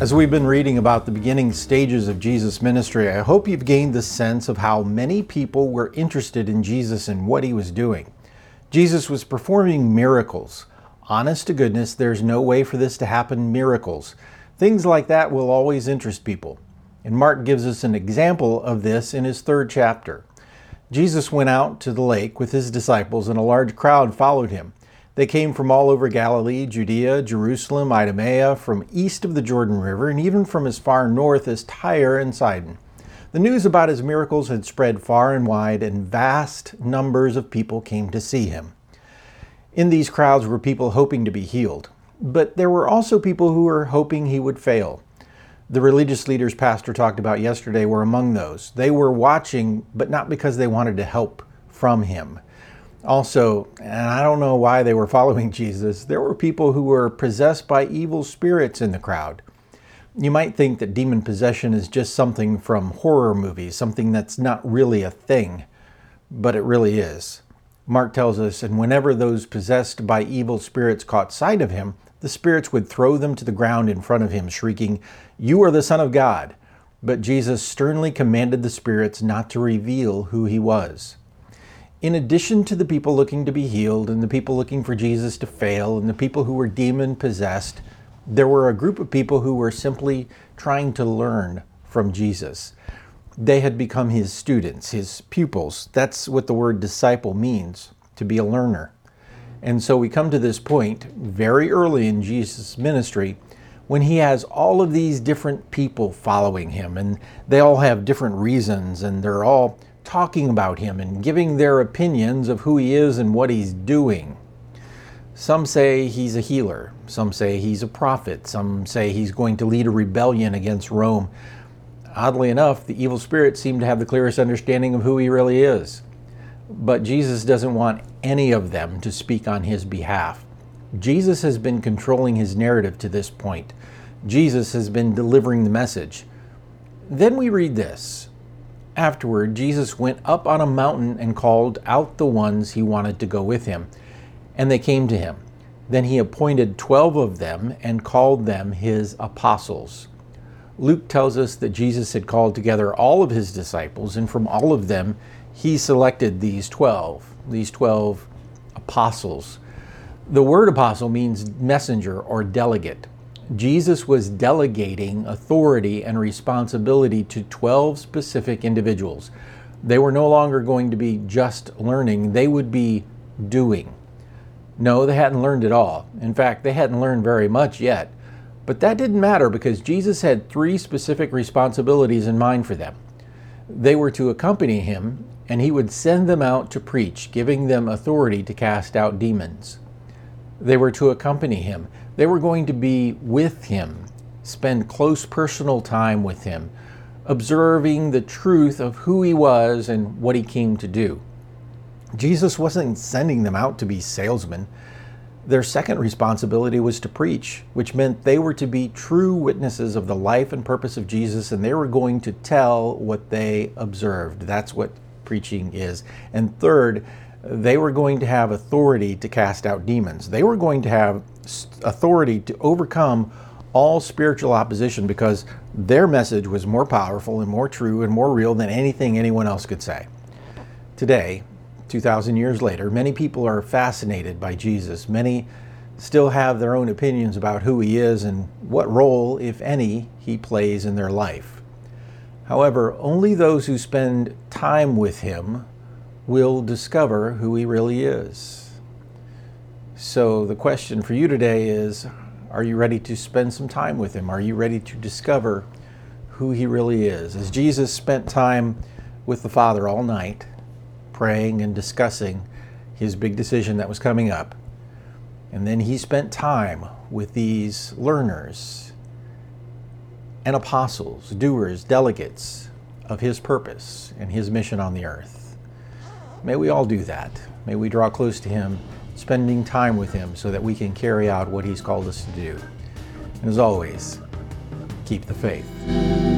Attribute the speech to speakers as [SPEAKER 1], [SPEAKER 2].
[SPEAKER 1] As we've been reading about the beginning stages of Jesus' ministry, I hope you've gained the sense of how many people were interested in Jesus and what he was doing. Jesus was performing miracles. Honest to goodness, there's no way for this to happen miracles. Things like that will always interest people. And Mark gives us an example of this in his third chapter. Jesus went out to the lake with his disciples, and a large crowd followed him. They came from all over Galilee, Judea, Jerusalem, Idumea, from east of the Jordan River, and even from as far north as Tyre and Sidon. The news about his miracles had spread far and wide, and vast numbers of people came to see him. In these crowds were people hoping to be healed, but there were also people who were hoping he would fail. The religious leaders Pastor talked about yesterday were among those. They were watching, but not because they wanted to help from him. Also, and I don't know why they were following Jesus, there were people who were possessed by evil spirits in the crowd. You might think that demon possession is just something from horror movies, something that's not really a thing, but it really is. Mark tells us, and whenever those possessed by evil spirits caught sight of him, the spirits would throw them to the ground in front of him, shrieking, You are the Son of God. But Jesus sternly commanded the spirits not to reveal who he was in addition to the people looking to be healed and the people looking for Jesus to fail and the people who were demon possessed, there were a group of people who were simply trying to learn from Jesus. They had become his students, his pupils. That's what the word disciple means to be a learner. And so we come to this point very early in Jesus' ministry when he has all of these different people following him, and they all have different reasons, and they're all talking about him and giving their opinions of who he is and what he's doing. Some say he's a healer, some say he's a prophet, some say he's going to lead a rebellion against Rome. Oddly enough, the evil spirits seem to have the clearest understanding of who he really is. But Jesus doesn't want any of them to speak on his behalf. Jesus has been controlling his narrative to this point. Jesus has been delivering the message. Then we read this Afterward, Jesus went up on a mountain and called out the ones he wanted to go with him, and they came to him. Then he appointed twelve of them and called them his apostles. Luke tells us that Jesus had called together all of his disciples, and from all of them, he selected these twelve, these twelve apostles. The word apostle means messenger or delegate. Jesus was delegating authority and responsibility to 12 specific individuals. They were no longer going to be just learning, they would be doing. No, they hadn't learned at all. In fact, they hadn't learned very much yet. But that didn't matter because Jesus had three specific responsibilities in mind for them. They were to accompany him, and he would send them out to preach, giving them authority to cast out demons. They were to accompany him. They were going to be with him, spend close personal time with him, observing the truth of who he was and what he came to do. Jesus wasn't sending them out to be salesmen. Their second responsibility was to preach, which meant they were to be true witnesses of the life and purpose of Jesus, and they were going to tell what they observed. That's what preaching is. And third, they were going to have authority to cast out demons. They were going to have authority to overcome all spiritual opposition because their message was more powerful and more true and more real than anything anyone else could say. Today, 2,000 years later, many people are fascinated by Jesus. Many still have their own opinions about who he is and what role, if any, he plays in their life. However, only those who spend time with him will discover who he really is. So, the question for you today is Are you ready to spend some time with him? Are you ready to discover who he really is? As Jesus spent time with the Father all night, praying and discussing his big decision that was coming up, and then he spent time with these learners and apostles, doers, delegates of his purpose and his mission on the earth. May we all do that. May we draw close to Him, spending time with Him so that we can carry out what He's called us to do. And as always, keep the faith.